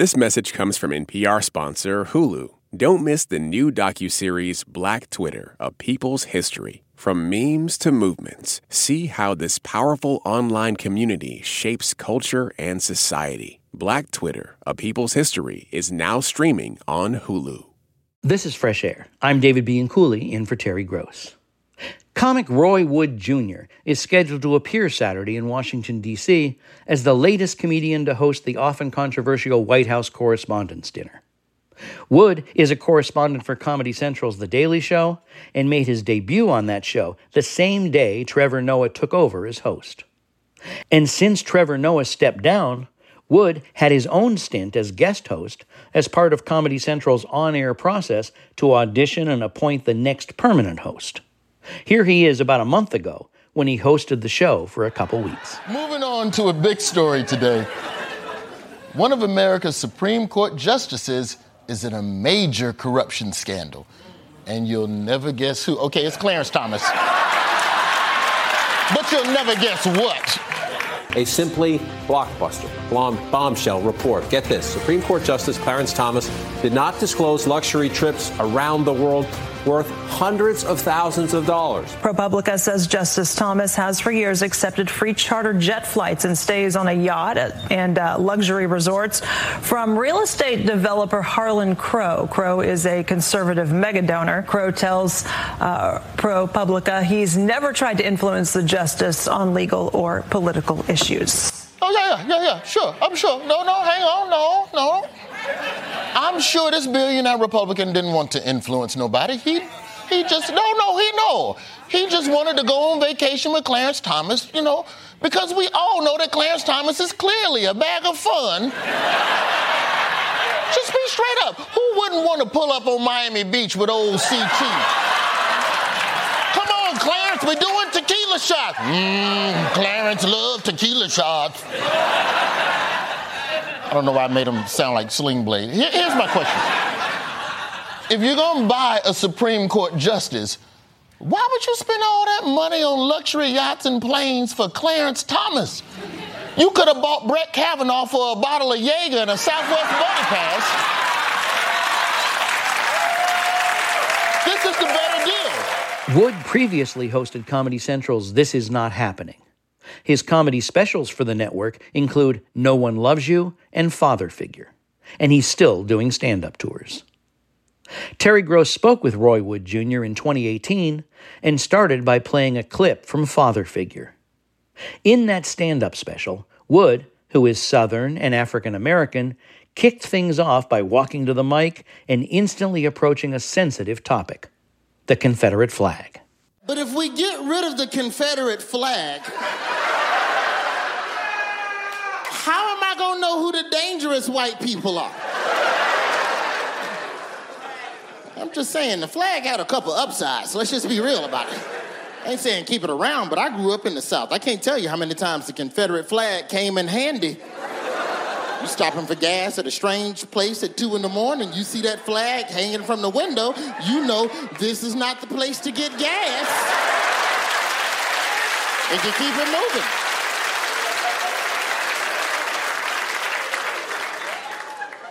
This message comes from NPR sponsor Hulu. Don't miss the new docuseries Black Twitter, A People's History. From memes to movements, see how this powerful online community shapes culture and society. Black Twitter, A People's History is now streaming on Hulu. This is Fresh Air. I'm David Bianculli in for Terry Gross. Comic Roy Wood Jr. is scheduled to appear Saturday in Washington, D.C., as the latest comedian to host the often controversial White House Correspondents' Dinner. Wood is a correspondent for Comedy Central's The Daily Show and made his debut on that show the same day Trevor Noah took over as host. And since Trevor Noah stepped down, Wood had his own stint as guest host as part of Comedy Central's on air process to audition and appoint the next permanent host. Here he is about a month ago when he hosted the show for a couple weeks. Moving on to a big story today. One of America's Supreme Court justices is in a major corruption scandal. And you'll never guess who. Okay, it's Clarence Thomas. but you'll never guess what. A simply blockbuster bombshell report. Get this Supreme Court Justice Clarence Thomas did not disclose luxury trips around the world worth hundreds of thousands of dollars. ProPublica says Justice Thomas has for years accepted free charter jet flights and stays on a yacht and uh, luxury resorts from real estate developer Harlan Crow. Crow is a conservative mega donor. Crow tells uh, ProPublica he's never tried to influence the justice on legal or political issues. Oh, yeah, yeah, yeah, yeah, sure. I'm sure. No, no, hang on. No, no. I'm sure this billionaire Republican didn't want to influence nobody. He he just no no he no. He just wanted to go on vacation with Clarence Thomas, you know, because we all know that Clarence Thomas is clearly a bag of fun. just be straight up. Who wouldn't want to pull up on Miami Beach with old CT? Come on, Clarence, we're doing tequila shots. Mmm, Clarence loves tequila shots. I don't know why I made him sound like Sling Blade. Here, here's my question. If you're to buy a Supreme Court justice, why would you spend all that money on luxury yachts and planes for Clarence Thomas? You could have bought Brett Kavanaugh for a bottle of Jaeger and a Southwest Buddy Pass. This is the better deal. Wood previously hosted Comedy Central's This Is Not Happening. His comedy specials for the network include No One Loves You and Father Figure, and he's still doing stand up tours. Terry Gross spoke with Roy Wood Jr. in 2018 and started by playing a clip from Father Figure. In that stand up special, Wood, who is Southern and African American, kicked things off by walking to the mic and instantly approaching a sensitive topic the Confederate flag. But if we get rid of the Confederate flag, how am I to know who the dangerous white people are? I'm just saying, the flag had a couple upsides, so let's just be real about it. I ain't saying keep it around, but I grew up in the South. I can't tell you how many times the Confederate flag came in handy. You stopping for gas at a strange place at two in the morning, you see that flag hanging from the window, you know this is not the place to get gas. And you keep it moving.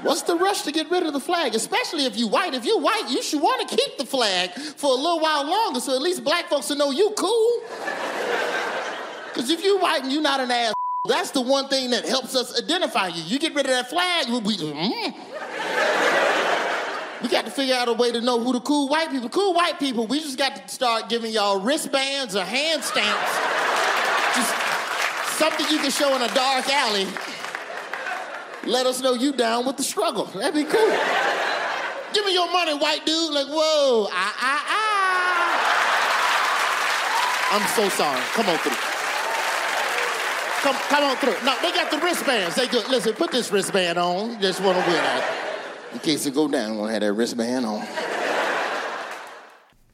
What's the rush to get rid of the flag? Especially if you white. If you white, you should want to keep the flag for a little while longer so at least black folks will know you cool. Because if you white and you're not an ass that's the one thing that helps us identify you. You get rid of that flag, we'll be, mm. We got to figure out a way to know who the cool white people. Cool white people, we just got to start giving y'all wristbands or hand stamps. Just something you can show in a dark alley. Let us know you down with the struggle. That'd be cool. Give me your money, white dude. Like, whoa, ah, ah, ah. I'm so sorry. Come on through. Come, come on through. No, they got the wristbands. They good. Listen, put this wristband on. Just want to win that. In case it go down, we'll have that wristband on.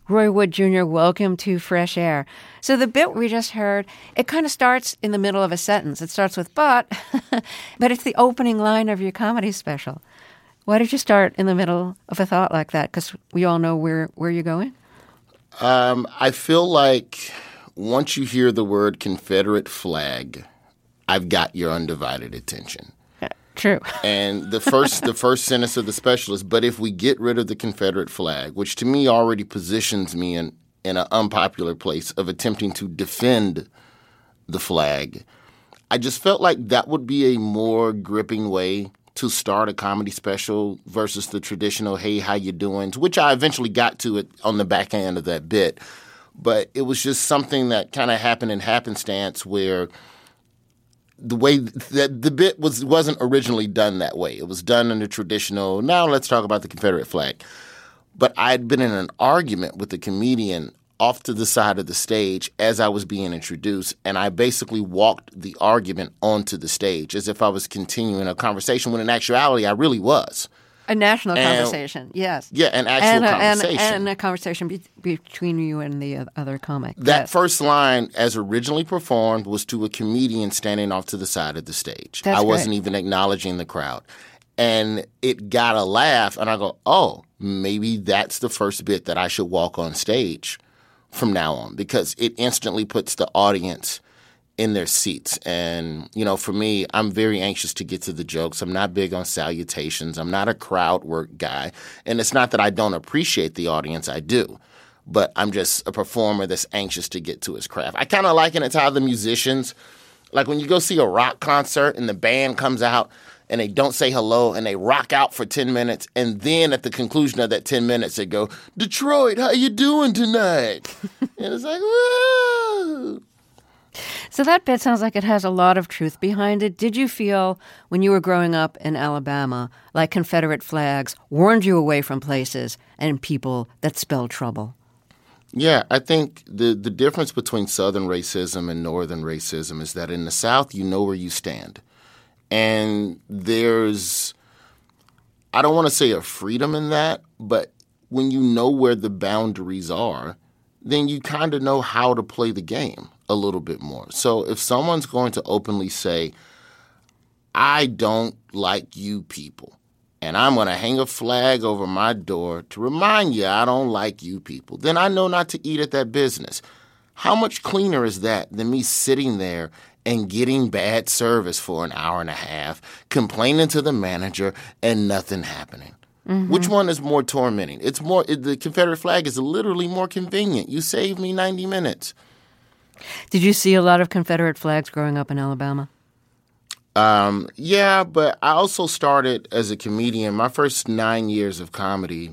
Roy Wood Jr., welcome to Fresh Air. So the bit we just heard, it kind of starts in the middle of a sentence. It starts with but, but it's the opening line of your comedy special. Why did you start in the middle of a thought like that? Because we all know where, where you're going. Um, I feel like once you hear the word Confederate flag, I've got your undivided attention. True. and the first the first sentence of the special is, but if we get rid of the Confederate flag, which to me already positions me in in an unpopular place of attempting to defend the flag, I just felt like that would be a more gripping way to start a comedy special versus the traditional "Hey, how you doing?" which I eventually got to it on the back end of that bit. But it was just something that kind of happened in happenstance where the way that the bit was wasn't originally done that way. It was done in the traditional. Now let's talk about the Confederate flag. But I'd been in an argument with the comedian off to the side of the stage as I was being introduced, and I basically walked the argument onto the stage as if I was continuing a conversation. When in actuality, I really was. A national And- conversation, yes. Yeah, an actual and a, conversation. And, and a conversation be- between you and the other comic. That yes. first line, as originally performed, was to a comedian standing off to the side of the stage. That's I wasn't great. even acknowledging the crowd. And it got a laugh, and I go, oh, maybe that's the first bit that I should walk on stage from now on because it instantly puts the audience in their seats. And, you know, for me, I'm very anxious to get to the jokes. I'm not big on salutations. I'm not a crowd work guy. And it's not that I don't appreciate the audience, I do. But I'm just a performer that's anxious to get to his craft. I kind of liken it to how the musicians, like when you go see a rock concert and the band comes out and they don't say hello and they rock out for 10 minutes and then at the conclusion of that 10 minutes they go detroit how you doing tonight and it's like whoa So that bit sounds like it has a lot of truth behind it. Did you feel when you were growing up in Alabama like Confederate flags warned you away from places and people that spelled trouble? Yeah, I think the the difference between Southern racism and Northern racism is that in the South you know where you stand, and there's I don't want to say a freedom in that, but when you know where the boundaries are, then you kind of know how to play the game a little bit more. So if someone's going to openly say, I don't like you people. And I'm going to hang a flag over my door to remind you I don't like you people. Then I know not to eat at that business. How much cleaner is that than me sitting there and getting bad service for an hour and a half, complaining to the manager, and nothing happening? Which one is more tormenting? It's more, it, the Confederate flag is literally more convenient. You saved me 90 minutes. Did you see a lot of Confederate flags growing up in Alabama? Um, yeah, but I also started as a comedian. My first nine years of comedy,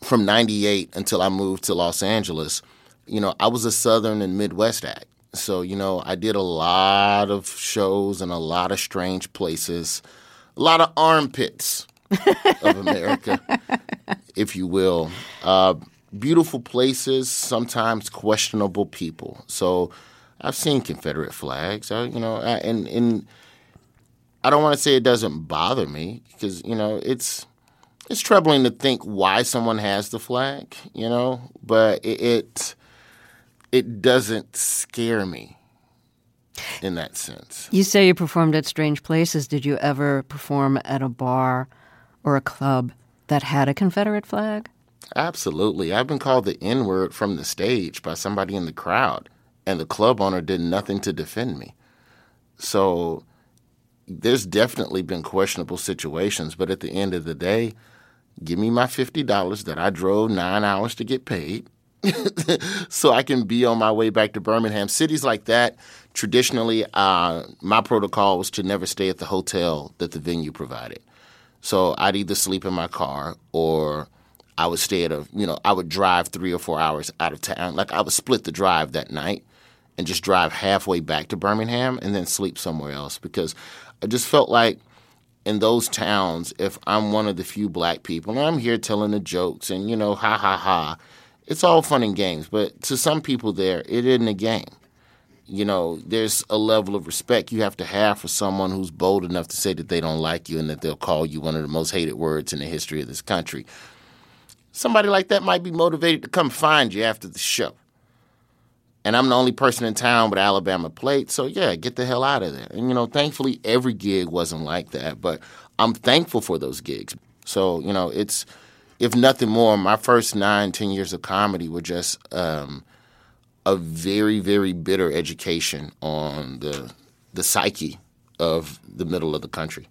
from '98 until I moved to Los Angeles, you know, I was a Southern and Midwest act. So you know, I did a lot of shows in a lot of strange places, a lot of armpits of America, if you will. Uh, beautiful places, sometimes questionable people. So I've seen Confederate flags. I, you know, I, and and I don't want to say it doesn't bother me because you know it's it's troubling to think why someone has the flag. You know, but it it, it doesn't scare me in that sense. You say you performed at strange places. Did you ever perform at a bar or a club that had a Confederate flag? Absolutely. I've been called the N word from the stage by somebody in the crowd, and the club owner did nothing to defend me. So there's definitely been questionable situations, but at the end of the day, give me my $50 that I drove nine hours to get paid so I can be on my way back to Birmingham. Cities like that, traditionally, uh, my protocol was to never stay at the hotel that the venue provided. So I'd either sleep in my car or I would stay at a, you know, I would drive three or four hours out of town. Like I would split the drive that night and just drive halfway back to Birmingham and then sleep somewhere else because I just felt like in those towns, if I'm one of the few black people and I'm here telling the jokes and, you know, ha ha ha, it's all fun and games. But to some people there, it isn't a game. You know, there's a level of respect you have to have for someone who's bold enough to say that they don't like you and that they'll call you one of the most hated words in the history of this country. Somebody like that might be motivated to come find you after the show. And I'm the only person in town with Alabama plate, so yeah, get the hell out of there. And you know, thankfully every gig wasn't like that, but I'm thankful for those gigs. So, you know, it's if nothing more, my first nine, ten years of comedy were just um, a very, very bitter education on the the psyche of the middle of the country.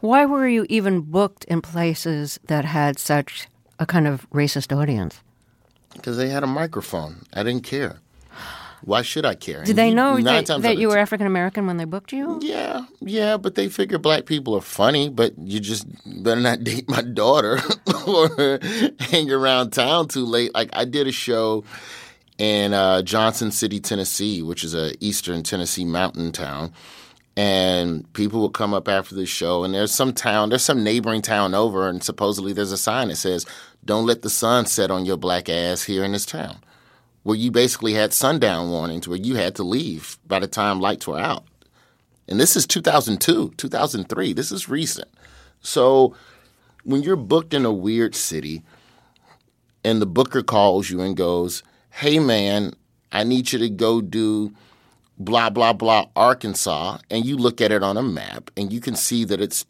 Why were you even booked in places that had such a kind of racist audience? Because they had a microphone. I didn't care. Why should I care? Did they know that, that you were African American when they booked you? Yeah, yeah, but they figure black people are funny, but you just better not date my daughter or hang around town too late. Like I did a show in uh, Johnson City, Tennessee, which is a eastern Tennessee mountain town. And people would come up after the show, and there's some town, there's some neighboring town over, and supposedly there's a sign that says, Don't let the sun set on your black ass here in this town where you basically had sundown warnings where you had to leave by the time lights were out. And this is 2002, 2003. This is recent. So when you're booked in a weird city and the booker calls you and goes, hey man, I need you to go do blah, blah, blah, Arkansas, and you look at it on a map and you can see that it's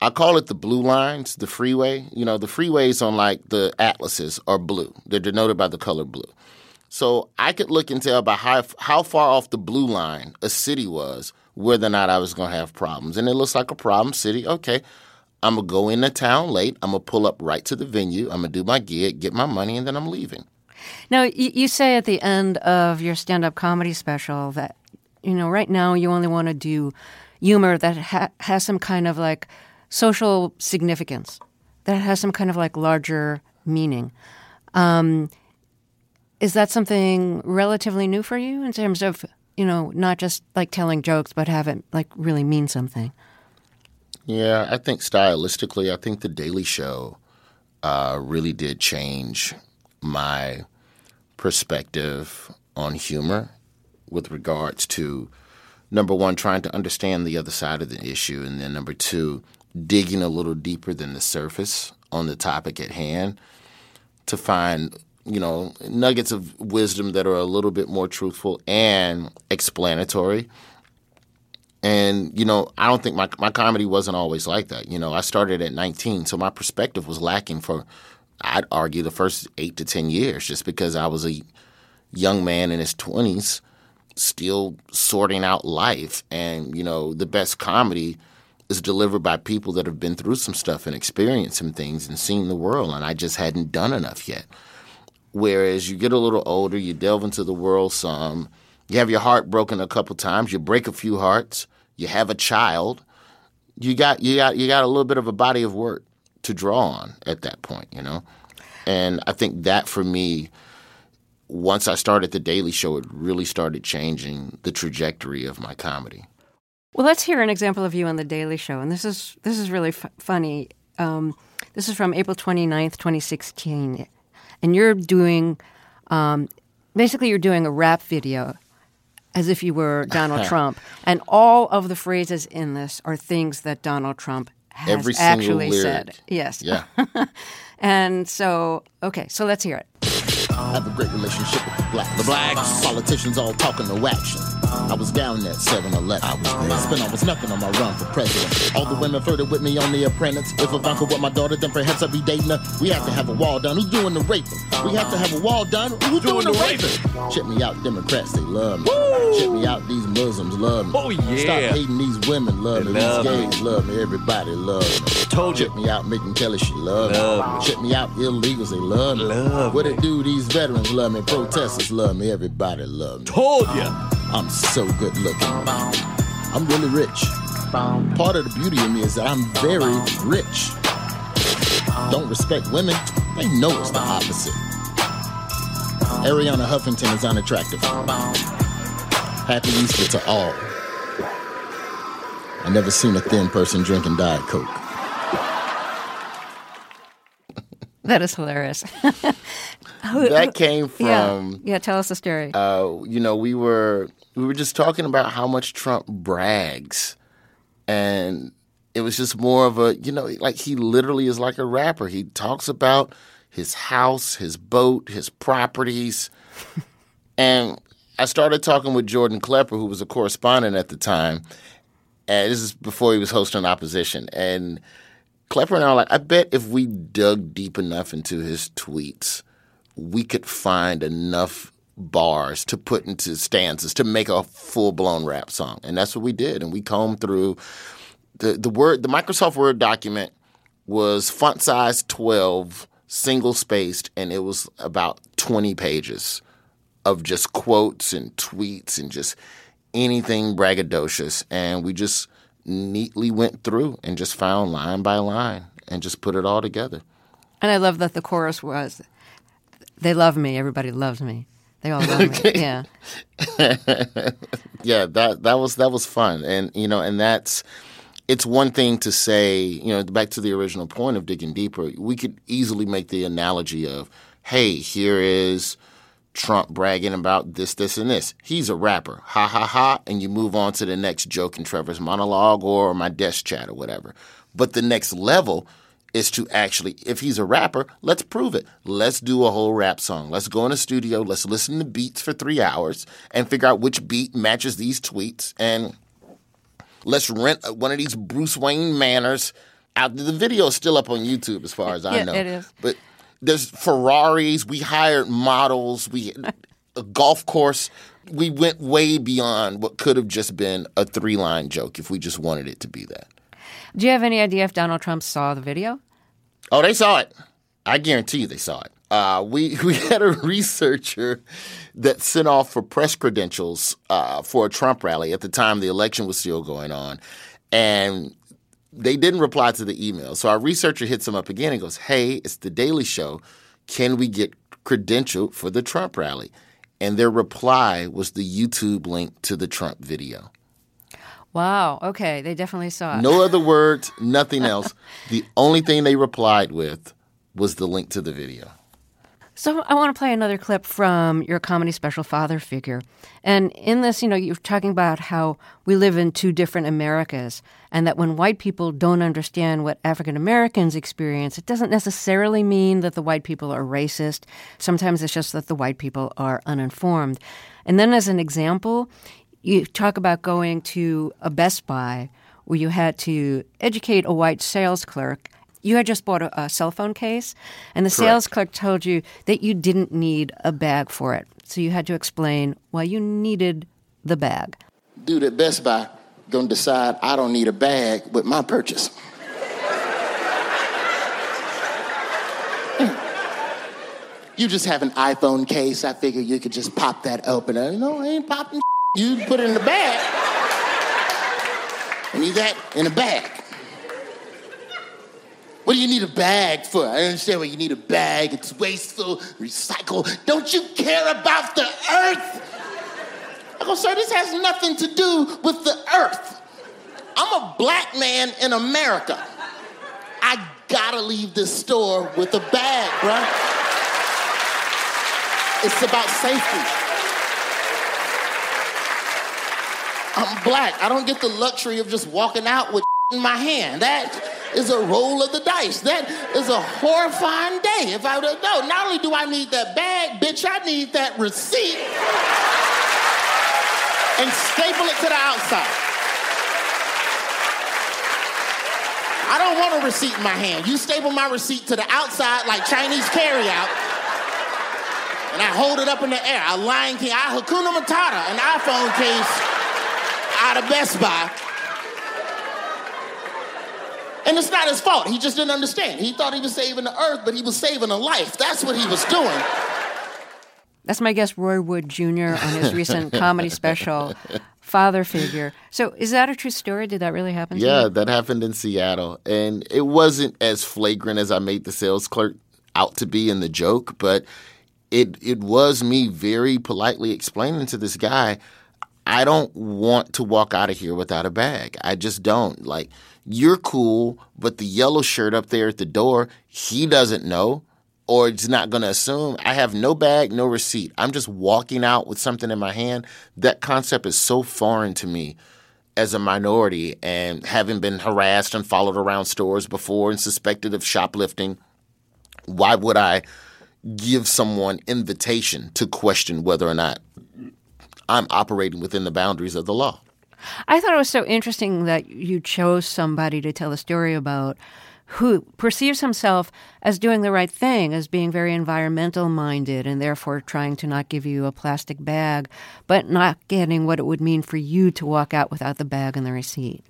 I call it the blue lines, the freeway. You know, the freeways on like the atlases are blue. They're denoted by the color blue. So I could look and tell by how how far off the blue line a city was whether or not I was going to have problems. And it looks like a problem city. Okay, I'm gonna go into town late. I'm gonna pull up right to the venue. I'm gonna do my gig, get my money, and then I'm leaving. Now you, you say at the end of your stand-up comedy special that you know right now you only want to do humor that ha- has some kind of like social significance, that has some kind of like larger meaning. Um, is that something relatively new for you in terms of, you know, not just like telling jokes, but have it like really mean something? Yeah, I think stylistically, I think The Daily Show uh, really did change my perspective on humor with regards to number one, trying to understand the other side of the issue, and then number two, digging a little deeper than the surface on the topic at hand to find you know, nuggets of wisdom that are a little bit more truthful and explanatory. And, you know, I don't think my, my comedy wasn't always like that. You know, I started at 19, so my perspective was lacking for, I'd argue, the first eight to 10 years just because I was a young man in his 20s still sorting out life. And, you know, the best comedy is delivered by people that have been through some stuff and experienced some things and seen the world. And I just hadn't done enough yet. Whereas you get a little older, you delve into the world some, you have your heart broken a couple times, you break a few hearts, you have a child, you got you got you got a little bit of a body of work to draw on at that point, you know? And I think that for me, once I started the Daily Show, it really started changing the trajectory of my comedy. Well, let's hear an example of you on the Daily Show, and this is this is really f- funny. Um, this is from April 29th, 2016 and you're doing um, basically you're doing a rap video as if you were Donald Trump, and all of the phrases in this are things that Donald Trump Every actually lyric. said. Yes. Yeah. and so, okay, so let's hear it. Have a great relationship with the blacks. The blacks. Politicians all talking no action. I was down at 7 Eleven. I was there. Spent almost nothing on my run for president. All the women flirted with me on The Apprentice. If Ivanka were my daughter, then perhaps I'd be dating her. We have to have a wall done. Who's doing the raping? We have to have a wall done. Who's doing, the raping? Check me out, Democrats, they love me. Check me out, these Muslims love me. Oh, yeah. Stop hating these women, love me. these me. gays love me. Everybody love me. Told you. Check me out, Megyn Kelly, she love, Love me. Check me out, illegals, they love me. Love what me. it do? These veterans love me. Protesters love me. Everybody love me. Told you. I'm so good looking. I'm really rich. Part of the beauty of me is that I'm very rich. Don't respect women, they know it's the opposite. Arianna Huffington is unattractive. Happy Easter to all. I never seen a thin person drinking Diet Coke. That is hilarious. That came yeah, from yeah. Tell us the story. uh, you know, we were we were just talking about how much Trump brags, and it was just more of a you know, like he literally is like a rapper. He talks about his house, his boat, his properties, and I started talking with Jordan Klepper, who was a correspondent at the time, and this is before he was hosting opposition, and Klepper and I were like, I bet if we dug deep enough into his tweets, we could find enough bars to put into stanzas to make a full blown rap song. And that's what we did. And we combed through the the word the Microsoft Word document was font size 12, single spaced, and it was about 20 pages of just quotes and tweets and just anything braggadocious. And we just neatly went through and just found line by line and just put it all together. And I love that the chorus was, "They love me. Everybody loves me. They all love me." Yeah. yeah, that that was that was fun, and you know, and that's it's one thing to say, you know, back to the original point of digging deeper. We could easily make the analogy of, hey, here is Trump bragging about this, this, and this. He's a rapper. Ha ha ha. And you move on to the next joke in Trevor's monologue or my desk chat or whatever. But the next level is to actually, if he's a rapper, let's prove it. Let's do a whole rap song. Let's go in a studio. Let's listen to beats for three hours and figure out which beat matches these tweets. And let's rent one of these Bruce Wayne manners out. The video is still up on YouTube as far as I Yeah, know. it is. But there's Ferraris. We hired models. We a golf course. We went way beyond what could have just been a three line joke if we just wanted it to be that. Do you have any idea if Donald Trump saw the video? Oh, they saw it. I guarantee you they saw it. Uh, we we had a researcher that sent off for press credentials uh, for a Trump rally at the time the election was still going on, and they didn't reply to the email. So our researcher hits them up again and goes, "Hey, it's the Daily Show. Can we get credentialed for the Trump rally?" And their reply was the YouTube link to the Trump video. Wow. Okay, they definitely saw it. No other words, nothing else. the only thing they replied with was the link to the video. So I want to play another clip from your comedy special Father Figure. And in this, you know, you're talking about how we live in two different Americas and that when white people don't understand what African Americans experience, it doesn't necessarily mean that the white people are racist. Sometimes it's just that the white people are uninformed. And then as an example, you talk about going to a Best Buy where you had to educate a white sales clerk you had just bought a, a cell phone case, and the sales clerk told you that you didn't need a bag for it. So you had to explain why you needed the bag. dude at Best Buy gonna decide I don't need a bag with my purchase. you just have an iPhone case. I figure you could just pop that open. Uh, No, I ain't popping. You put it in the bag. I need that in a bag. What do you need a bag for? I understand why you need a bag. It's wasteful, recycle. Don't you care about the earth? I go, sir, this has nothing to do with the earth. I'm a black man in America. I gotta leave this store with a bag, bruh. It's about safety. I'm black. I don't get the luxury of just walking out with in my hand. That is a roll of the dice. That is a horrifying day. If I would have not only do I need that bag, bitch, I need that receipt and staple it to the outside. I don't want a receipt in my hand. You staple my receipt to the outside like Chinese carryout. And I hold it up in the air. I Lion King, I Hakuna Matata, an iPhone case out of Best Buy. And it's not his fault. He just didn't understand. He thought he was saving the earth, but he was saving a life. That's what he was doing. That's my guest, Roy Wood Jr., on his recent comedy special, Father Figure. So, is that a true story? Did that really happen? Yeah, that happened in Seattle. And it wasn't as flagrant as I made the sales clerk out to be in the joke, but it it was me very politely explaining to this guy, I don't want to walk out of here without a bag. I just don't. Like, you're cool, but the yellow shirt up there at the door, he doesn't know or is not going to assume I have no bag, no receipt. I'm just walking out with something in my hand. That concept is so foreign to me as a minority and having been harassed and followed around stores before and suspected of shoplifting. Why would I give someone invitation to question whether or not I'm operating within the boundaries of the law? I thought it was so interesting that you chose somebody to tell a story about who perceives himself as doing the right thing, as being very environmental minded, and therefore trying to not give you a plastic bag, but not getting what it would mean for you to walk out without the bag and the receipt.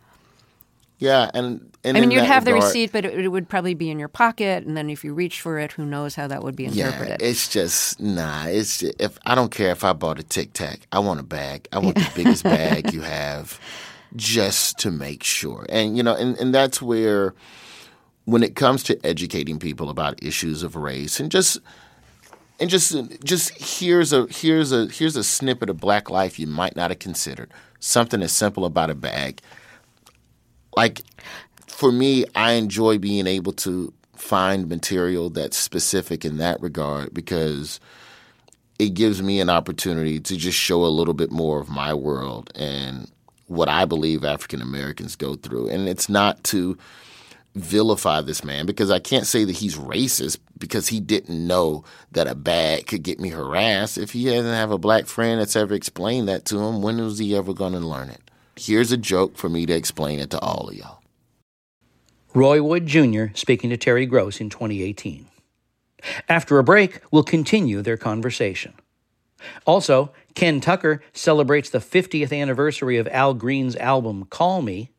Yeah, and, and I mean, you'd have the receipt, but it, it would probably be in your pocket, and then if you reach for it, who knows how that would be interpreted? Yeah, it's just nah. It's just, if I don't care if I bought a Tic Tac, I want a bag. I want the biggest bag you have, just to make sure. And you know, and, and that's where, when it comes to educating people about issues of race and just and just just here's a here's a here's a snippet of black life you might not have considered. Something as simple about a bag. Like for me, I enjoy being able to find material that's specific in that regard because it gives me an opportunity to just show a little bit more of my world and what I believe African Americans go through. And it's not to vilify this man because I can't say that he's racist because he didn't know that a bag could get me harassed. If he doesn't have a black friend that's ever explained that to him, when was he ever going to learn it? Here's a joke for me to explain it to all of y'all. Roy Wood Jr. speaking to Terry Gross in 2018. After a break, we'll continue their conversation. Also, Ken Tucker celebrates the 50th anniversary of Al Green's album Call Me,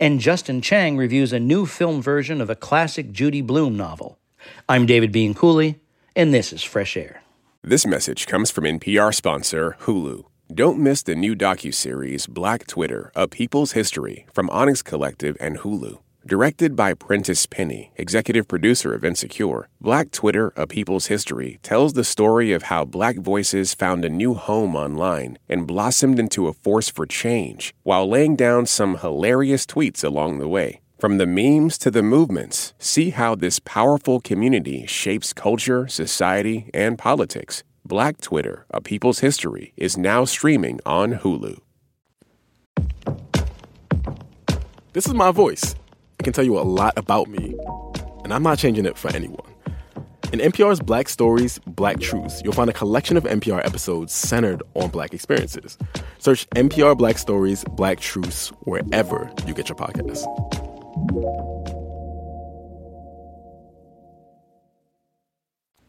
and Justin Chang reviews a new film version of a classic Judy Blume novel. I'm David Bianculli, and this is Fresh Air. This message comes from NPR sponsor Hulu. Don't miss the new docuseries Black Twitter: A People's History from Onyx Collective and Hulu. Directed by Prentice Penny, executive producer of Insecure, Black Twitter: A People's History tells the story of how black voices found a new home online and blossomed into a force for change, while laying down some hilarious tweets along the way. From the memes to the movements, see how this powerful community shapes culture, society, and politics. Black Twitter, A People's History, is now streaming on Hulu. This is my voice. It can tell you a lot about me, and I'm not changing it for anyone. In NPR's Black Stories, Black Truths, you'll find a collection of NPR episodes centered on Black experiences. Search NPR Black Stories, Black Truths wherever you get your podcasts.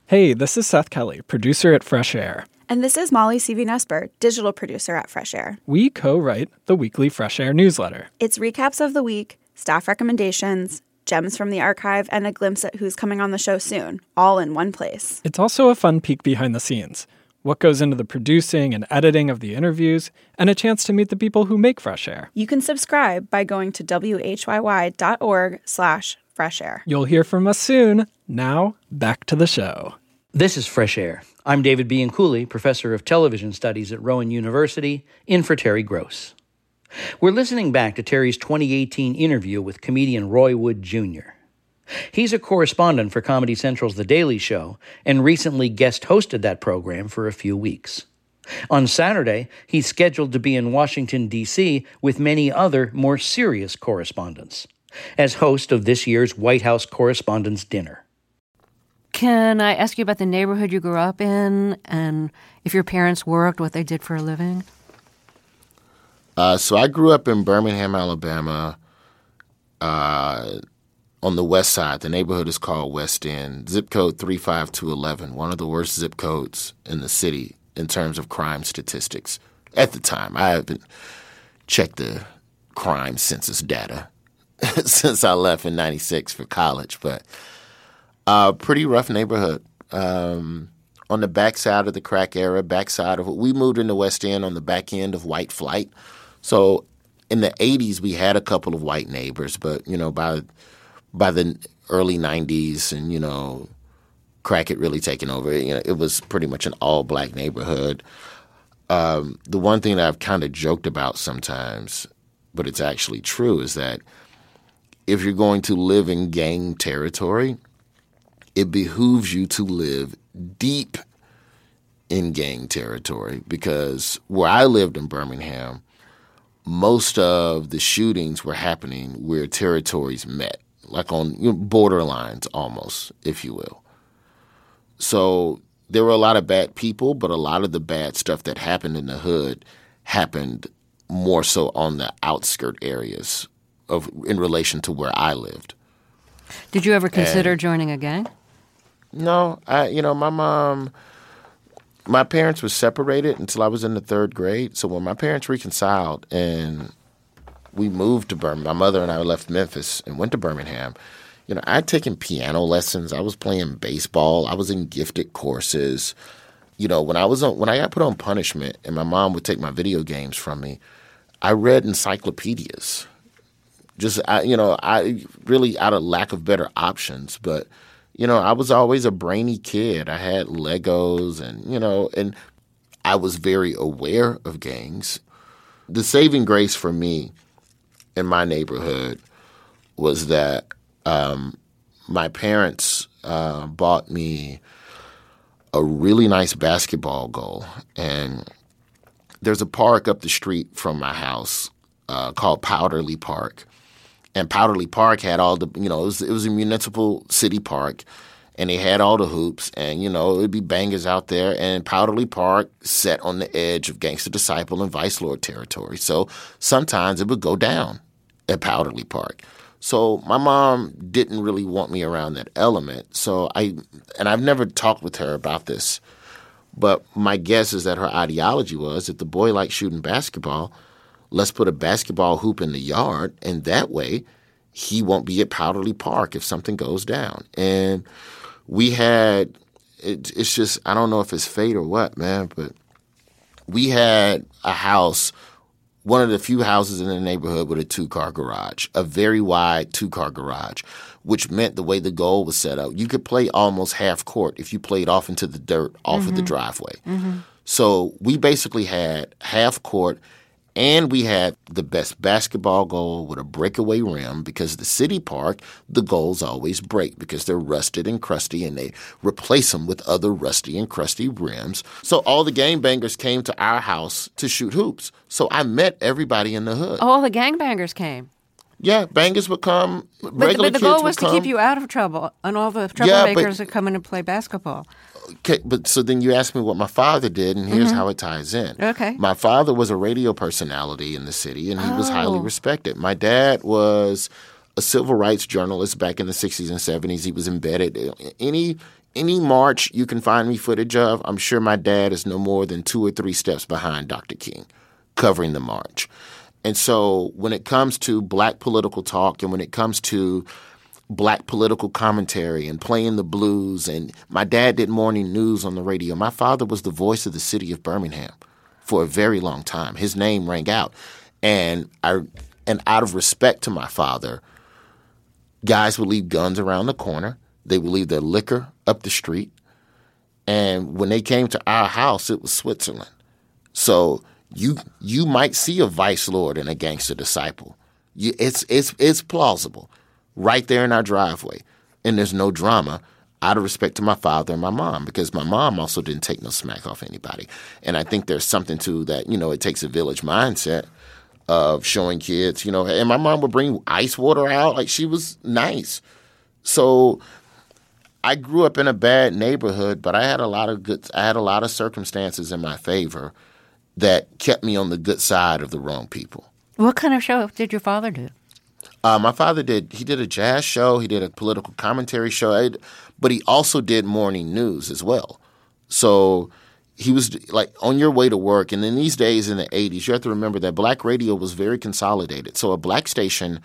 Hey, this is Seth Kelly, producer at Fresh Air. And this is Molly Seavy-Nesper, digital producer at Fresh Air. We co write the weekly Fresh Air newsletter. It's recaps of the week, staff recommendations, gems from the archive, and a glimpse at who's coming on the show soon, all in one place. It's also a fun peek behind the scenes what goes into the producing and editing of the interviews, and a chance to meet the people who make Fresh Air. You can subscribe by going to whyy.org slash fresh air. You'll hear from us soon. Now, back to the show. This is Fresh Air. I'm David Bianculli, professor of television studies at Rowan University, in for Terry Gross. We're listening back to Terry's 2018 interview with comedian Roy Wood Jr. He's a correspondent for Comedy Central's The Daily Show and recently guest hosted that program for a few weeks. On Saturday, he's scheduled to be in Washington, D.C. with many other more serious correspondents as host of this year's White House Correspondents' Dinner. Can I ask you about the neighborhood you grew up in and if your parents worked, what they did for a living? Uh, so I grew up in Birmingham, Alabama. Uh, on the west side. The neighborhood is called West End. Zip code 35211, one of the worst zip codes in the city in terms of crime statistics at the time. I haven't checked the crime census data since I left in 96 for college, but a uh, pretty rough neighborhood. Um, on the backside of the crack era, backside of what we moved into West End on the back end of white flight. So in the 80s, we had a couple of white neighbors, but you know, by by the early 90s and, you know, crack had really taken over, you know, it was pretty much an all black neighborhood. Um, the one thing that I've kind of joked about sometimes, but it's actually true, is that if you're going to live in gang territory, it behooves you to live deep in gang territory because where I lived in Birmingham, most of the shootings were happening where territories met like on you know, borderlines almost, if you will. So there were a lot of bad people, but a lot of the bad stuff that happened in the hood happened more so on the outskirt areas of in relation to where I lived. Did you ever consider and, joining a gang? No, I you know my mom my parents were separated until I was in the 3rd grade. So when my parents reconciled and we moved to Birmingham. My mother and I left Memphis and went to Birmingham. You know, I'd taken piano lessons. I was playing baseball. I was in gifted courses. You know, when I was on, when I got put on punishment, and my mom would take my video games from me, I read encyclopedias. Just I, you know, I really out of lack of better options, but you know, I was always a brainy kid. I had Legos, and you know, and I was very aware of gangs. The saving grace for me in my neighborhood was that um, my parents uh, bought me a really nice basketball goal, and there's a park up the street from my house uh, called Powderly Park, and Powderly Park had all the you know it was, it was a municipal city park and they had all the hoops, and you know it'd be bangers out there. And Powderly Park set on the edge of Gangster Disciple and Vice Lord territory, so sometimes it would go down at Powderly Park. So my mom didn't really want me around that element. So I and I've never talked with her about this, but my guess is that her ideology was if the boy likes shooting basketball, let's put a basketball hoop in the yard, and that way he won't be at Powderly Park if something goes down. And we had it, it's just I don't know if it's fate or what, man, but we had a house, one of the few houses in the neighborhood with a two car garage, a very wide two car garage, which meant the way the goal was set up, you could play almost half court if you played off into the dirt off mm-hmm. of the driveway. Mm-hmm. So we basically had half court and we had the best basketball goal with a breakaway rim because the city park, the goals always break because they're rusted and crusty and they replace them with other rusty and crusty rims. So all the gangbangers came to our house to shoot hoops. So I met everybody in the hood. All the gangbangers came. Yeah, bangers would come. But, but the goal was to keep you out of trouble, and all the troublemakers yeah, would come in and play basketball. Okay, but so then you asked me what my father did, and here's mm-hmm. how it ties in. Okay. My father was a radio personality in the city, and he oh. was highly oh. respected. My dad was a civil rights journalist back in the 60s and 70s. He was embedded. Any any march you can find me footage of, I'm sure my dad is no more than two or three steps behind Dr. King covering the march. And so when it comes to black political talk and when it comes to black political commentary and playing the blues. And my dad did morning news on the radio. My father was the voice of the city of Birmingham for a very long time. His name rang out. And I and out of respect to my father, guys would leave guns around the corner. They would leave their liquor up the street. And when they came to our house, it was Switzerland. So you you might see a vice lord and a gangster disciple. You, it's it's it's plausible right there in our driveway. And there's no drama out of respect to my father and my mom because my mom also didn't take no smack off anybody. And I think there's something to that, you know, it takes a village mindset of showing kids, you know, and my mom would bring ice water out like she was nice. So I grew up in a bad neighborhood, but I had a lot of good I had a lot of circumstances in my favor that kept me on the good side of the wrong people. What kind of show did your father do? Uh, my father did. He did a jazz show. He did a political commentary show, but he also did morning news as well. So he was like on your way to work. And in these days in the '80s, you have to remember that black radio was very consolidated. So a black station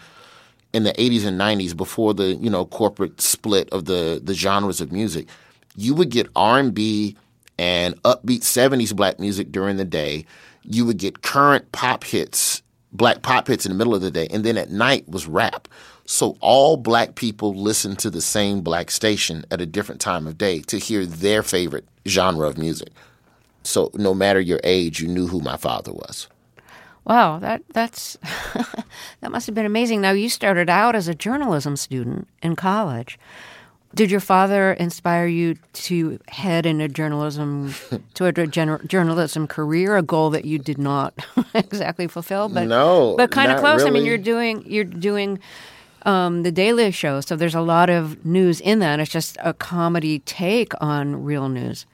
in the '80s and '90s, before the you know corporate split of the the genres of music, you would get R&B and upbeat '70s black music during the day. You would get current pop hits black pop hits in the middle of the day, and then at night was rap. So all black people listened to the same black station at a different time of day to hear their favorite genre of music. So no matter your age, you knew who my father was. Wow, that that's that must have been amazing. Now you started out as a journalism student in college. Did your father inspire you to head in a journalism to a gener- journalism career? A goal that you did not exactly fulfill, but no, but kind of close. Really. I mean, you're doing you're doing um, the Daily Show, so there's a lot of news in that. It's just a comedy take on real news.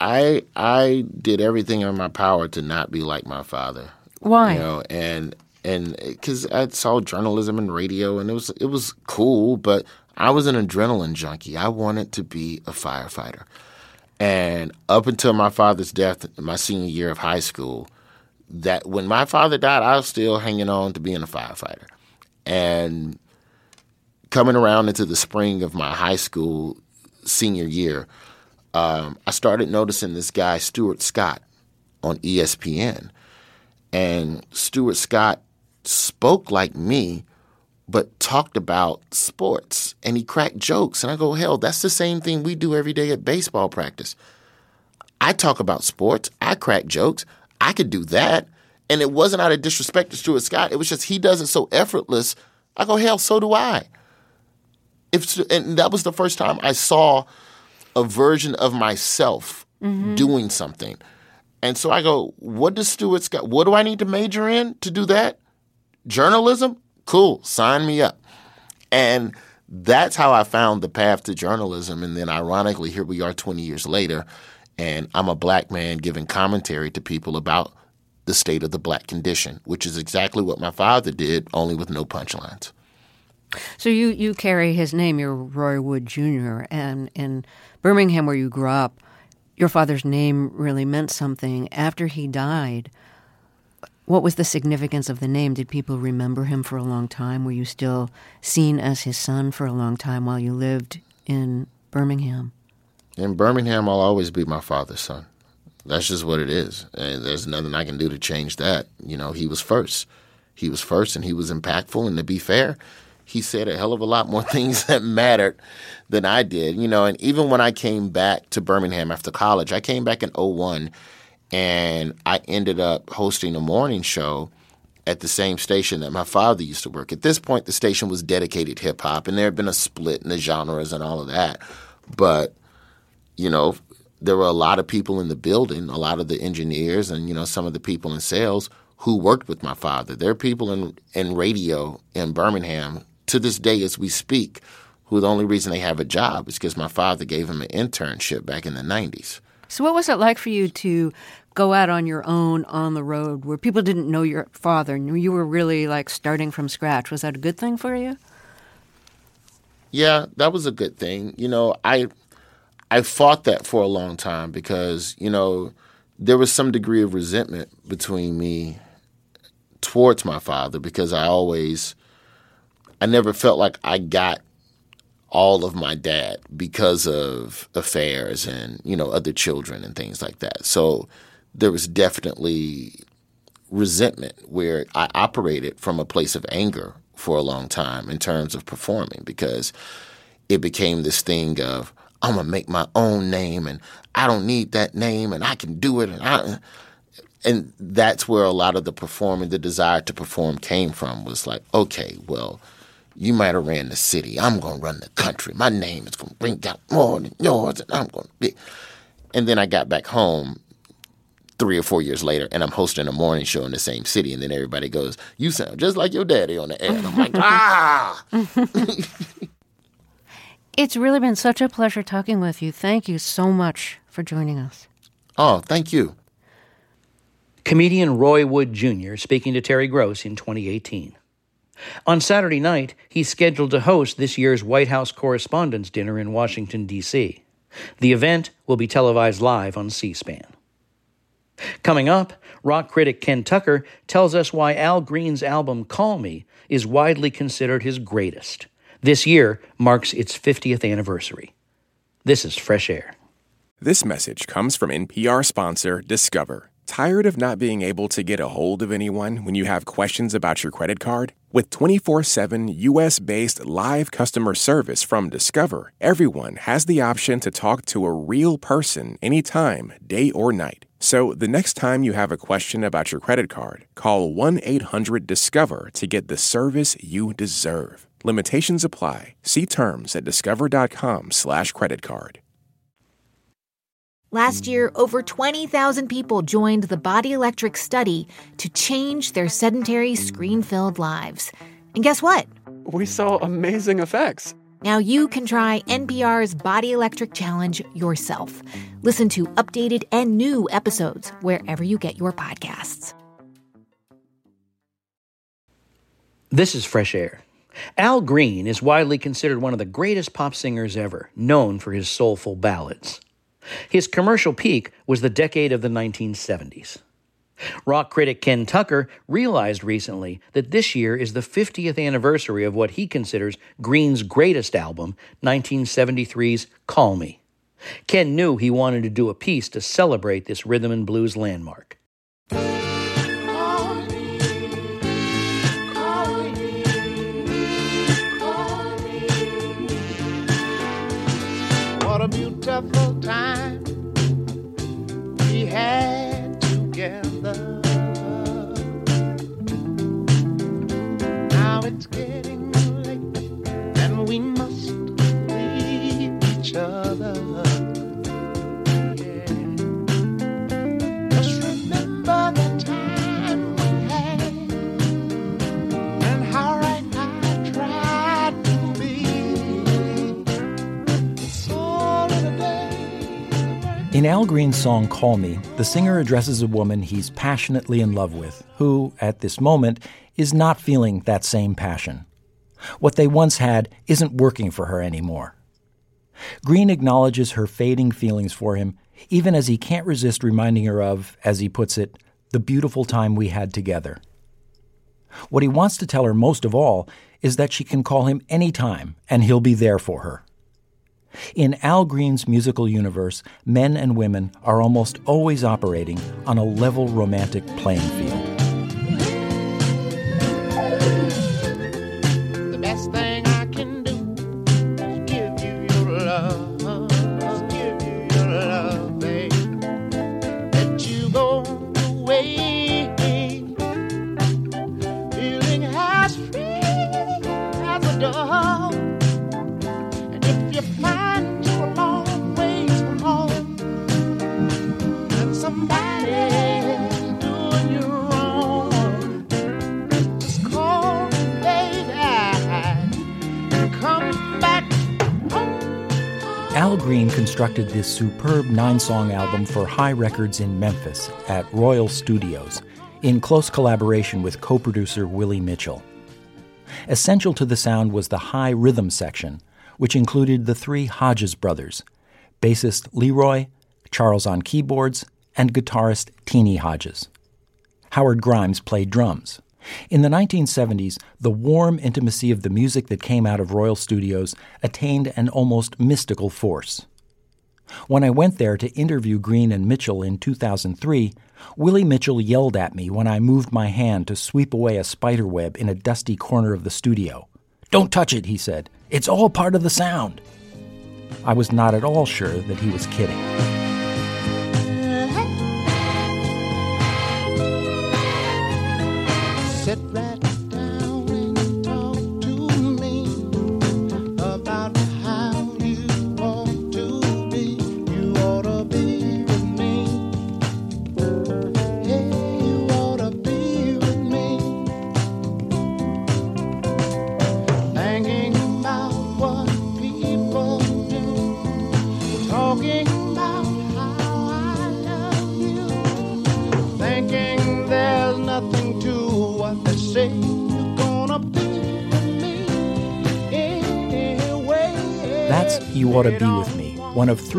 I I did everything in my power to not be like my father. Why? You know, and and because I saw journalism and radio, and it was it was cool, but I was an adrenaline junkie. I wanted to be a firefighter. And up until my father's death, my senior year of high school, that when my father died, I was still hanging on to being a firefighter. And coming around into the spring of my high school senior year, um, I started noticing this guy, Stuart Scott, on ESPN. And Stuart Scott spoke like me, but talked about sports and he cracked jokes. And I go, hell, that's the same thing we do every day at baseball practice. I talk about sports, I crack jokes, I could do that. And it wasn't out of disrespect to Stuart Scott. It was just he does it so effortless. I go, hell, so do I. If and that was the first time I saw a version of myself mm-hmm. doing something. And so I go, what does Stuart Scott, what do I need to major in to do that? Journalism? Cool, sign me up. And that's how I found the path to journalism. And then ironically, here we are 20 years later, and I'm a black man giving commentary to people about the state of the black condition, which is exactly what my father did, only with no punchlines. So you, you carry his name, you're Roy Wood Jr., and in Birmingham, where you grew up, your father's name really meant something. After he died, what was the significance of the name? Did people remember him for a long time? Were you still seen as his son for a long time while you lived in Birmingham? In Birmingham, I'll always be my father's son. That's just what it is. And there's nothing I can do to change that. You know, he was first. He was first and he was impactful. And to be fair, he said a hell of a lot more things that mattered than I did. You know, and even when I came back to Birmingham after college, I came back in 01 and I ended up hosting a morning show at the same station that my father used to work. At this point, the station was dedicated hip hop, and there had been a split in the genres and all of that. But, you know, there were a lot of people in the building, a lot of the engineers and, you know, some of the people in sales who worked with my father. There are people in, in radio in Birmingham to this day as we speak who the only reason they have a job is because my father gave them an internship back in the 90s. So, what was it like for you to go out on your own on the road where people didn't know your father and you were really like starting from scratch? Was that a good thing for you? Yeah, that was a good thing. You know, I I fought that for a long time because, you know, there was some degree of resentment between me towards my father because I always I never felt like I got all of my dad because of affairs and you know other children and things like that. So there was definitely resentment where I operated from a place of anger for a long time in terms of performing because it became this thing of I'm gonna make my own name and I don't need that name and I can do it and I and that's where a lot of the performing the desire to perform came from was like okay well you might have ran the city. I'm going to run the country. My name is going to bring out more than yours, and I'm to be. And then I got back home three or four years later, and I'm hosting a morning show in the same city. And then everybody goes, You sound just like your daddy on the air. And I'm like, Ah! it's really been such a pleasure talking with you. Thank you so much for joining us. Oh, thank you. Comedian Roy Wood Jr. speaking to Terry Gross in 2018. On Saturday night, he's scheduled to host this year's White House Correspondents' Dinner in Washington, D.C. The event will be televised live on C SPAN. Coming up, rock critic Ken Tucker tells us why Al Green's album Call Me is widely considered his greatest. This year marks its 50th anniversary. This is Fresh Air. This message comes from NPR sponsor Discover. Tired of not being able to get a hold of anyone when you have questions about your credit card? With 24 7 US based live customer service from Discover, everyone has the option to talk to a real person anytime, day or night. So the next time you have a question about your credit card, call 1 800 Discover to get the service you deserve. Limitations apply. See terms at discover.com/slash credit card. Last year, over 20,000 people joined the Body Electric study to change their sedentary, screen filled lives. And guess what? We saw amazing effects. Now you can try NPR's Body Electric Challenge yourself. Listen to updated and new episodes wherever you get your podcasts. This is Fresh Air. Al Green is widely considered one of the greatest pop singers ever, known for his soulful ballads. His commercial peak was the decade of the 1970s. Rock critic Ken Tucker realized recently that this year is the 50th anniversary of what he considers Green's greatest album, 1973's Call Me. Ken knew he wanted to do a piece to celebrate this rhythm and blues landmark. What a beautiful time we had In Al Green's song Call Me, the singer addresses a woman he's passionately in love with, who, at this moment, is not feeling that same passion. What they once had isn't working for her anymore. Green acknowledges her fading feelings for him, even as he can't resist reminding her of, as he puts it, the beautiful time we had together. What he wants to tell her most of all is that she can call him anytime and he'll be there for her. In Al Green's musical universe, men and women are almost always operating on a level romantic playing field. This superb nine song album for Hi Records in Memphis at Royal Studios in close collaboration with co producer Willie Mitchell. Essential to the sound was the Hi Rhythm Section, which included the three Hodges brothers bassist Leroy, Charles on keyboards, and guitarist Teenie Hodges. Howard Grimes played drums. In the 1970s, the warm intimacy of the music that came out of Royal Studios attained an almost mystical force. When I went there to interview Green and Mitchell in 2003, Willie Mitchell yelled at me when I moved my hand to sweep away a spider web in a dusty corner of the studio. Don't touch it, he said. It's all part of the sound. I was not at all sure that he was kidding.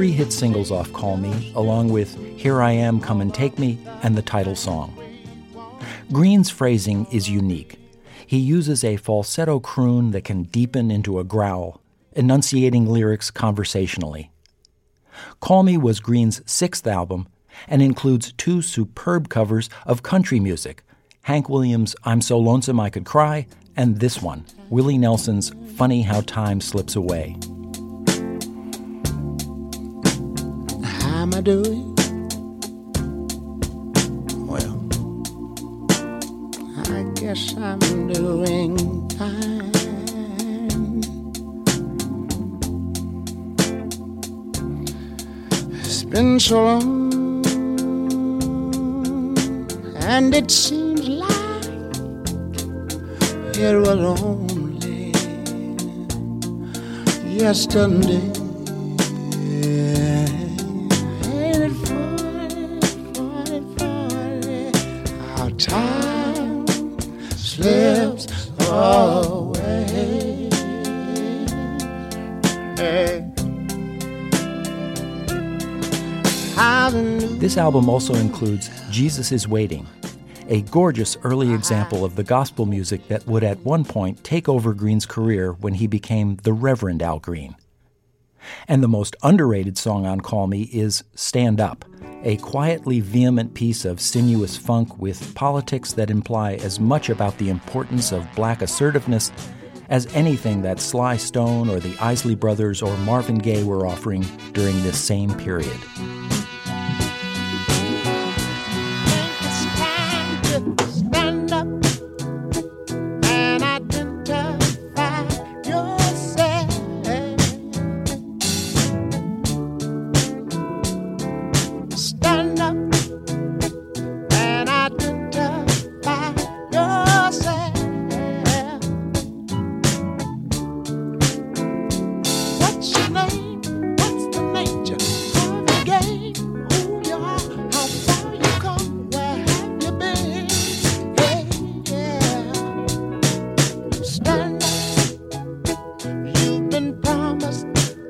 Three hit singles off Call Me, along with Here I Am, Come and Take Me, and the title song. Green's phrasing is unique. He uses a falsetto croon that can deepen into a growl, enunciating lyrics conversationally. Call Me was Green's sixth album and includes two superb covers of country music Hank Williams' I'm So Lonesome I Could Cry, and this one, Willie Nelson's Funny How Time Slips Away. Am I doing? Well, I guess I'm doing fine. It's been so long, and it seems like it was only yesterday. This album also includes Jesus is Waiting, a gorgeous early uh-huh. example of the gospel music that would at one point take over Green's career when he became the Reverend Al Green. And the most underrated song on Call Me is Stand Up, a quietly vehement piece of sinuous funk with politics that imply as much about the importance of black assertiveness as anything that Sly Stone or the Isley Brothers or Marvin Gaye were offering during this same period.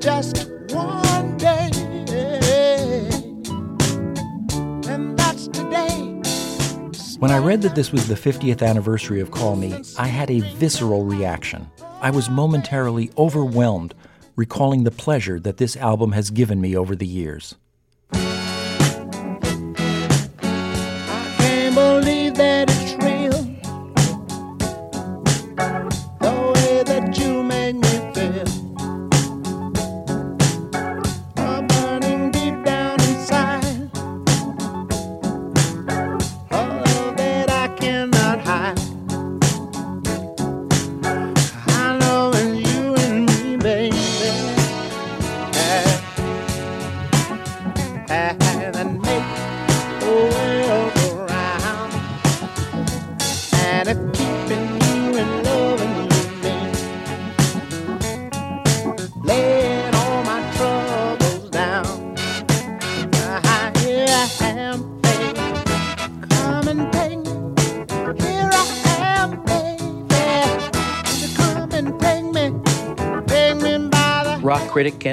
When I read that this was the 50th anniversary of Call Me, I had a visceral reaction. I was momentarily overwhelmed, recalling the pleasure that this album has given me over the years.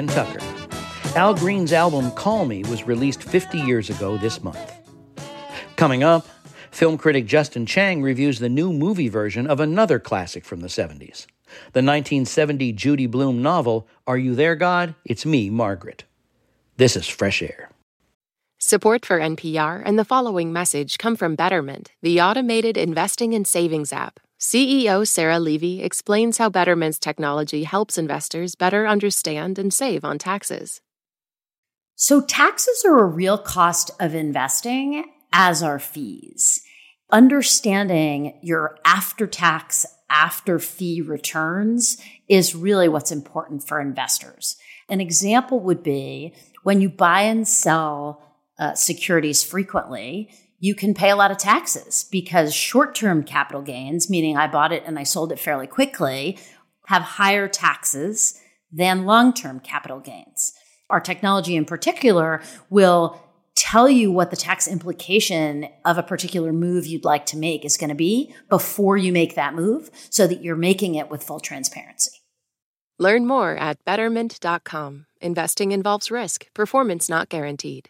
Tucker. Al Green's album Call Me was released 50 years ago this month. Coming up, film critic Justin Chang reviews the new movie version of another classic from the 70s the 1970 Judy Blume novel, Are You There, God? It's Me, Margaret. This is Fresh Air. Support for NPR and the following message come from Betterment, the automated investing and savings app. CEO Sarah Levy explains how Betterment's technology helps investors better understand and save on taxes. So, taxes are a real cost of investing, as are fees. Understanding your after tax, after fee returns is really what's important for investors. An example would be when you buy and sell uh, securities frequently, you can pay a lot of taxes because short term capital gains, meaning I bought it and I sold it fairly quickly, have higher taxes than long term capital gains. Our technology in particular will tell you what the tax implication of a particular move you'd like to make is going to be before you make that move so that you're making it with full transparency. Learn more at betterment.com. Investing involves risk, performance not guaranteed.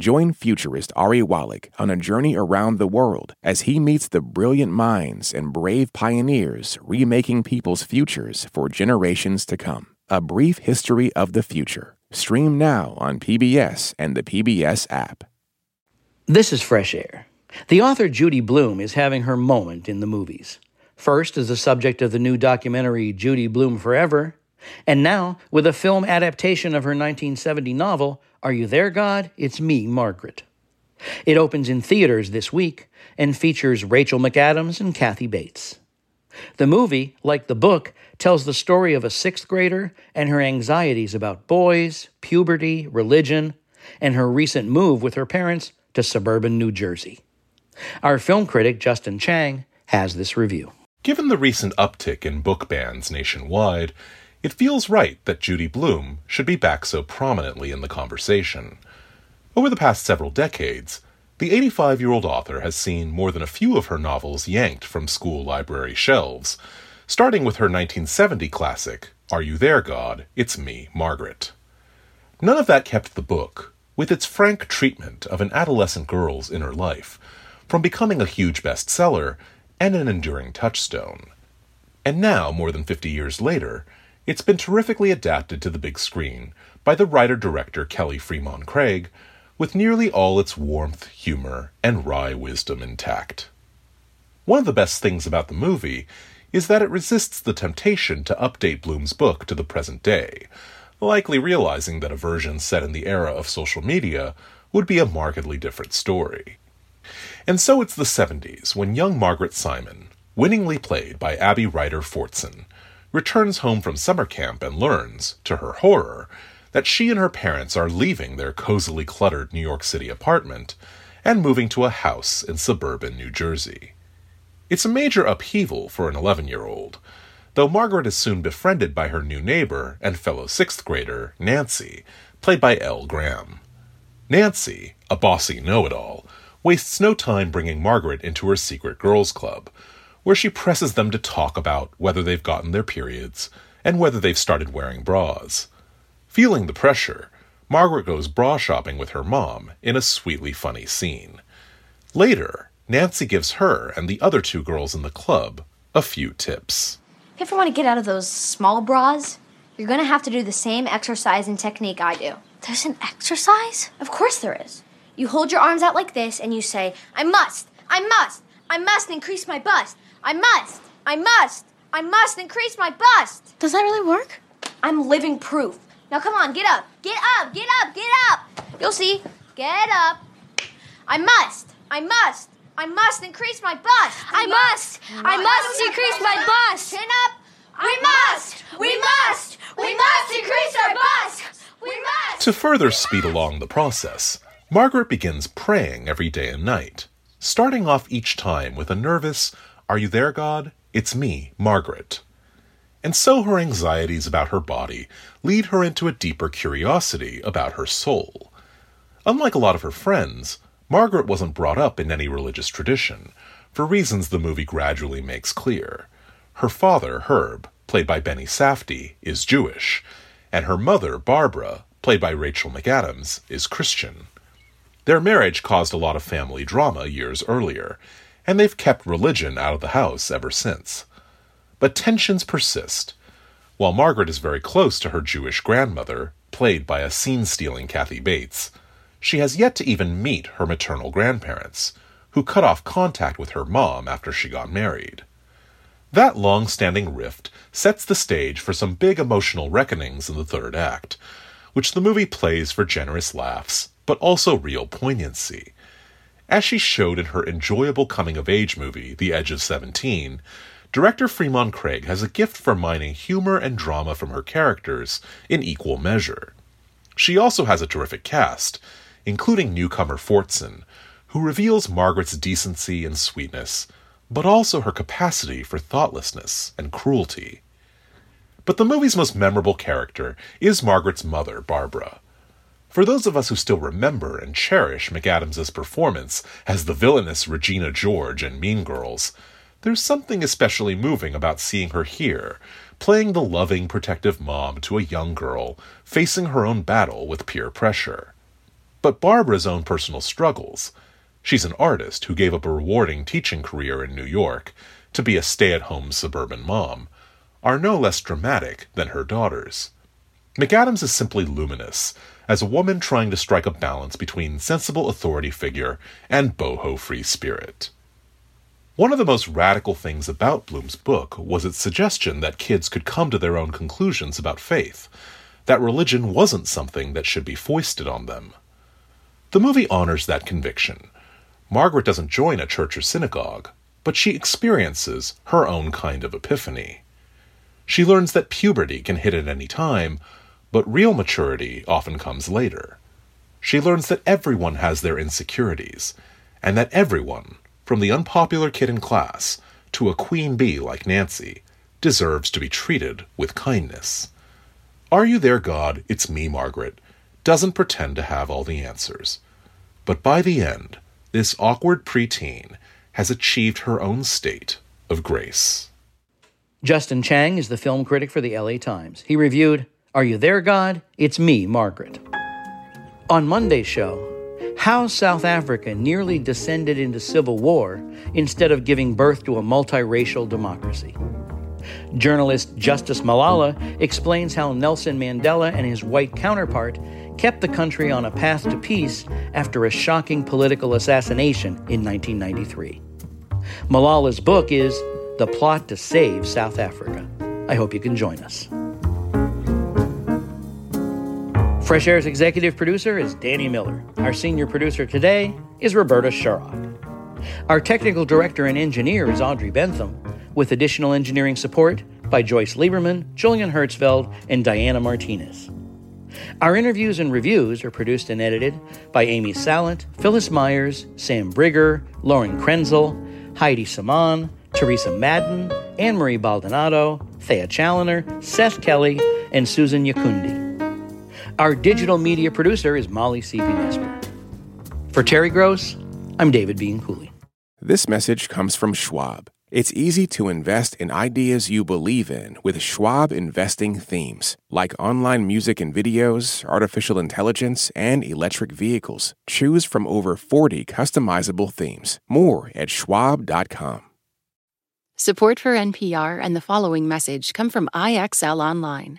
Join futurist Ari Wallach on a journey around the world as he meets the brilliant minds and brave pioneers remaking people's futures for generations to come. A Brief History of the Future. Stream now on PBS and the PBS app. This is Fresh Air. The author Judy Blume is having her moment in the movies. First as the subject of the new documentary Judy Blume Forever, and now with a film adaptation of her 1970 novel, Are You There, God? It's Me, Margaret. It opens in theaters this week and features Rachel McAdams and Kathy Bates. The movie, like the book, tells the story of a sixth grader and her anxieties about boys, puberty, religion, and her recent move with her parents to suburban New Jersey. Our film critic, Justin Chang, has this review. Given the recent uptick in book bans nationwide, it feels right that Judy Blume should be back so prominently in the conversation. Over the past several decades, the 85 year old author has seen more than a few of her novels yanked from school library shelves, starting with her 1970 classic, Are You There, God? It's Me, Margaret. None of that kept the book, with its frank treatment of an adolescent girl's inner life, from becoming a huge bestseller and an enduring touchstone. And now, more than 50 years later, it's been terrifically adapted to the big screen by the writer director Kelly Fremon Craig, with nearly all its warmth, humor, and wry wisdom intact. One of the best things about the movie is that it resists the temptation to update Blume's book to the present day, likely realizing that a version set in the era of social media would be a markedly different story. And so it's the 70s when young Margaret Simon, winningly played by Abby Ryder Fortson, returns home from summer camp and learns, to her horror, that she and her parents are leaving their cozily cluttered New York City apartment and moving to a house in suburban New Jersey. It's a major upheaval for an 11 year old, though Margaret is soon befriended by her new neighbor and fellow sixth grader, Nancy, played by Elle Graham. Nancy, a bossy know it all, wastes no time bringing Margaret into her secret girls' club, where she presses them to talk about whether they've gotten their periods and whether they've started wearing bras. Feeling the pressure, Margaret goes bra shopping with her mom in a sweetly funny scene. Later, Nancy gives her and the other two girls in the club a few tips. If you ever want to get out of those small bras, you're going to have to do the same exercise and technique I do. There's an exercise? Of course there is. You hold your arms out like this and you say, I must, I must, I must increase my bust. I must, I must, I must increase my bust. Does that really work? I'm living proof. Now come on, get up, get up, get up, get up. You'll see. Get up. I must, I must, I must increase my bust. I must, I must increase my bust. Chin up. We must, we must, we must increase our bust. We must. To further speed along the process, Margaret begins praying every day and night, starting off each time with a nervous, Are you there, God? It's me, Margaret. And so her anxieties about her body lead her into a deeper curiosity about her soul. Unlike a lot of her friends, Margaret wasn't brought up in any religious tradition, for reasons the movie gradually makes clear. Her father, Herb, played by Benny Safdie, is Jewish, and her mother, Barbara, played by Rachel McAdams, is Christian. Their marriage caused a lot of family drama years earlier, and they've kept religion out of the house ever since. But tensions persist. While Margaret is very close to her Jewish grandmother, played by a scene stealing Kathy Bates, she has yet to even meet her maternal grandparents, who cut off contact with her mom after she got married. That long standing rift sets the stage for some big emotional reckonings in the third act, which the movie plays for generous laughs, but also real poignancy. As she showed in her enjoyable coming of age movie, The Edge of Seventeen, Director Fremon Craig has a gift for mining humor and drama from her characters in equal measure. She also has a terrific cast, including newcomer Fortson, who reveals Margaret's decency and sweetness, but also her capacity for thoughtlessness and cruelty. But the movie's most memorable character is Margaret's mother, Barbara. For those of us who still remember and cherish McAdams's performance as the villainous Regina George in Mean Girls, there's something especially moving about seeing her here, playing the loving, protective mom to a young girl facing her own battle with peer pressure. But Barbara's own personal struggles she's an artist who gave up a rewarding teaching career in New York to be a stay at home suburban mom are no less dramatic than her daughter's. McAdams is simply luminous, as a woman trying to strike a balance between sensible authority figure and boho free spirit. One of the most radical things about Blume's book was its suggestion that kids could come to their own conclusions about faith, that religion wasn't something that should be foisted on them. The movie honors that conviction. Margaret doesn't join a church or synagogue, but she experiences her own kind of epiphany. She learns that puberty can hit at any time, but real maturity often comes later. She learns that everyone has their insecurities, and that everyone, from the unpopular kid in class to a queen bee like Nancy deserves to be treated with kindness. Are You There, God? It's Me, Margaret doesn't pretend to have all the answers. But by the end, this awkward preteen has achieved her own state of grace. Justin Chang is the film critic for the LA Times. He reviewed Are You There, God? It's Me, Margaret. On Monday's show, how South Africa nearly descended into civil war instead of giving birth to a multiracial democracy. Journalist Justice Malala explains how Nelson Mandela and his white counterpart kept the country on a path to peace after a shocking political assassination in 1993. Malala's book is The Plot to Save South Africa. I hope you can join us. Fresh Air's executive producer is Danny Miller. Our senior producer today is Roberta Shorrock. Our technical director and engineer is Audrey Bentham, with additional engineering support by Joyce Lieberman, Julian Hertzfeld, and Diana Martinez. Our interviews and reviews are produced and edited by Amy Salant, Phyllis Myers, Sam Brigger, Lauren Krenzel, Heidi Saman, Teresa Madden, Anne Marie Baldonado, Thea Challoner, Seth Kelly, and Susan Nyakundi. Our digital media producer is Molly Seavy-Nesper. For Terry Gross, I'm David Bianculli. This message comes from Schwab. It's easy to invest in ideas you believe in with Schwab investing themes, like online music and videos, artificial intelligence, and electric vehicles. Choose from over 40 customizable themes. More at schwab.com. Support for NPR and the following message come from IXL Online.